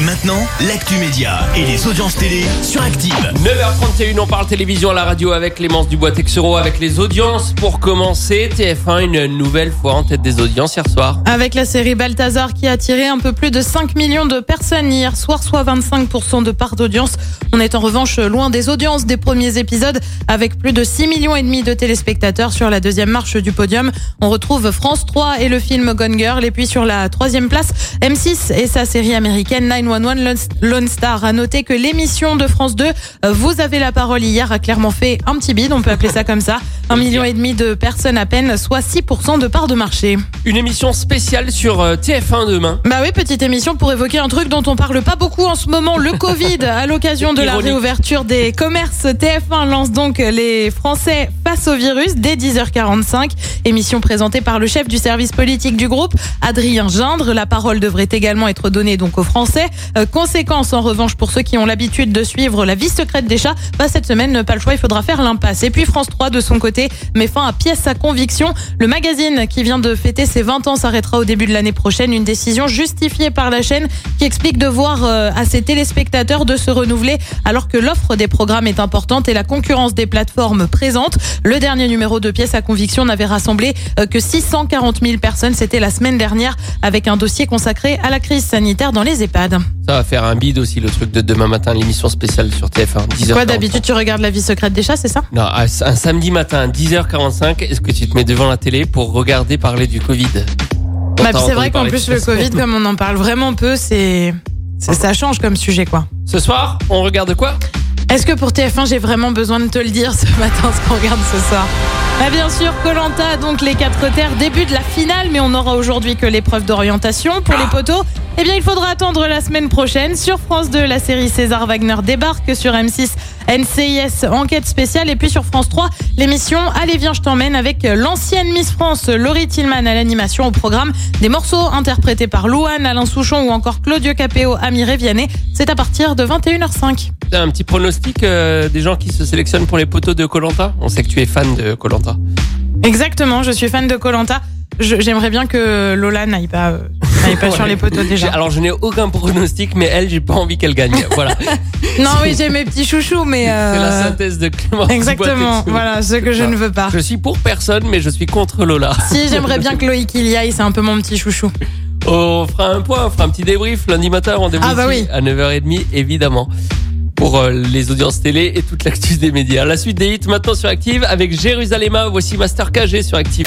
Et maintenant, l'actu média et les audiences télé sur Active. 9h31, on parle télévision à la radio avec Clémence Dubois-Texero, avec les audiences. Pour commencer, TF1 une nouvelle fois en tête des audiences hier soir. Avec la série Balthazar qui a attiré un peu plus de 5 millions de personnes hier soir, soit 25% de part d'audience. On est en revanche loin des audiences des premiers épisodes avec plus de 6 millions et demi de téléspectateurs sur la deuxième marche du podium. On retrouve France 3 et le film Gone Girl et puis sur la troisième place, M6 et sa série américaine 911 Lone Star. A noter que l'émission de France 2, euh, Vous avez la parole hier, a clairement fait un petit bide, on peut appeler ça comme ça. Un million et demi de personnes à peine, soit 6% de part de marché. Une émission spéciale sur euh, TF1 demain. Bah oui, petite émission pour évoquer un truc dont on parle pas beaucoup en ce moment, le Covid. À l'occasion de la Ironique. réouverture des commerces, TF1 lance donc les Français face au virus dès 10h45. Émission présentée par le chef du service politique du groupe, Adrien Gindre. La parole devrait également être donnée donc aux Français. Euh, conséquence en revanche pour ceux qui ont l'habitude de suivre la vie secrète des chats, bah cette semaine pas le choix, il faudra faire l'impasse. Et puis France 3 de son côté met fin à pièce à conviction. Le magazine qui vient de fêter ses 20 ans s'arrêtera au début de l'année prochaine. Une décision justifiée par la chaîne qui explique devoir euh, à ses téléspectateurs de se renouveler alors que l'offre des programmes est importante et la concurrence des plateformes présente. Le dernier numéro de pièce à conviction n'avait rassemblé euh, que 640 000 personnes. C'était la semaine dernière avec un dossier consacré à la crise sanitaire dans les EHPAD. Ça va faire un bide aussi le truc de demain matin, l'émission spéciale sur TF1. 10h45. Quoi d'habitude tu regardes la vie secrète des chats, c'est ça? Non, un samedi matin, 10h45, est-ce que tu te mets devant la télé pour regarder parler du Covid? Bah, c'est vrai qu'en plus le. Covid, comme on en parle vraiment peu, c'est- ça change comme sujet quoi. Ce soir, on regarde quoi? Est-ce que pour TF1 j'ai vraiment besoin de te le dire ce matin ce qu'on regarde ce soir bah bien sûr, Colanta, donc les quatre terres, début de la finale, mais on n'aura aujourd'hui que l'épreuve d'orientation pour les poteaux. Eh bien, il faudra attendre la semaine prochaine. Sur France 2, la série César Wagner débarque. Sur M6, NCIS, enquête spéciale. Et puis sur France 3, l'émission Allez, viens, je t'emmène avec l'ancienne Miss France, Laurie Tillman à l'animation au programme. Des morceaux interprétés par Louane, Alain Souchon ou encore Claudio Capéo, Amiré Vianney. C'est à partir de 21h05. T'as un petit pronostic euh, des gens qui se sélectionnent pour les poteaux de Colanta? On sait que tu es fan de Colanta. Exactement, je suis fan de Colanta. J'aimerais bien que Lola n'aille pas, euh, n'aille pas sur les poteaux déjà. Alors je n'ai aucun pronostic, mais elle, j'ai pas envie qu'elle gagne. Voilà. Non, oui, j'ai mes petits chouchous, mais. C'est la euh, synthèse de Clément. Exactement, voilà, ce que je ne veux pas. Je suis pour personne, mais je suis contre Lola. Si, j'aimerais bien que Loïc il y aille, c'est un peu mon petit chouchou. On fera un point, on fera un petit débrief lundi matin, rendez-vous Ah bah oui. à 9h30 évidemment. Pour euh, les audiences télé et toute l'actu des médias. La suite des hits maintenant sur Active avec Jérusalem. Voici Master KG sur Active.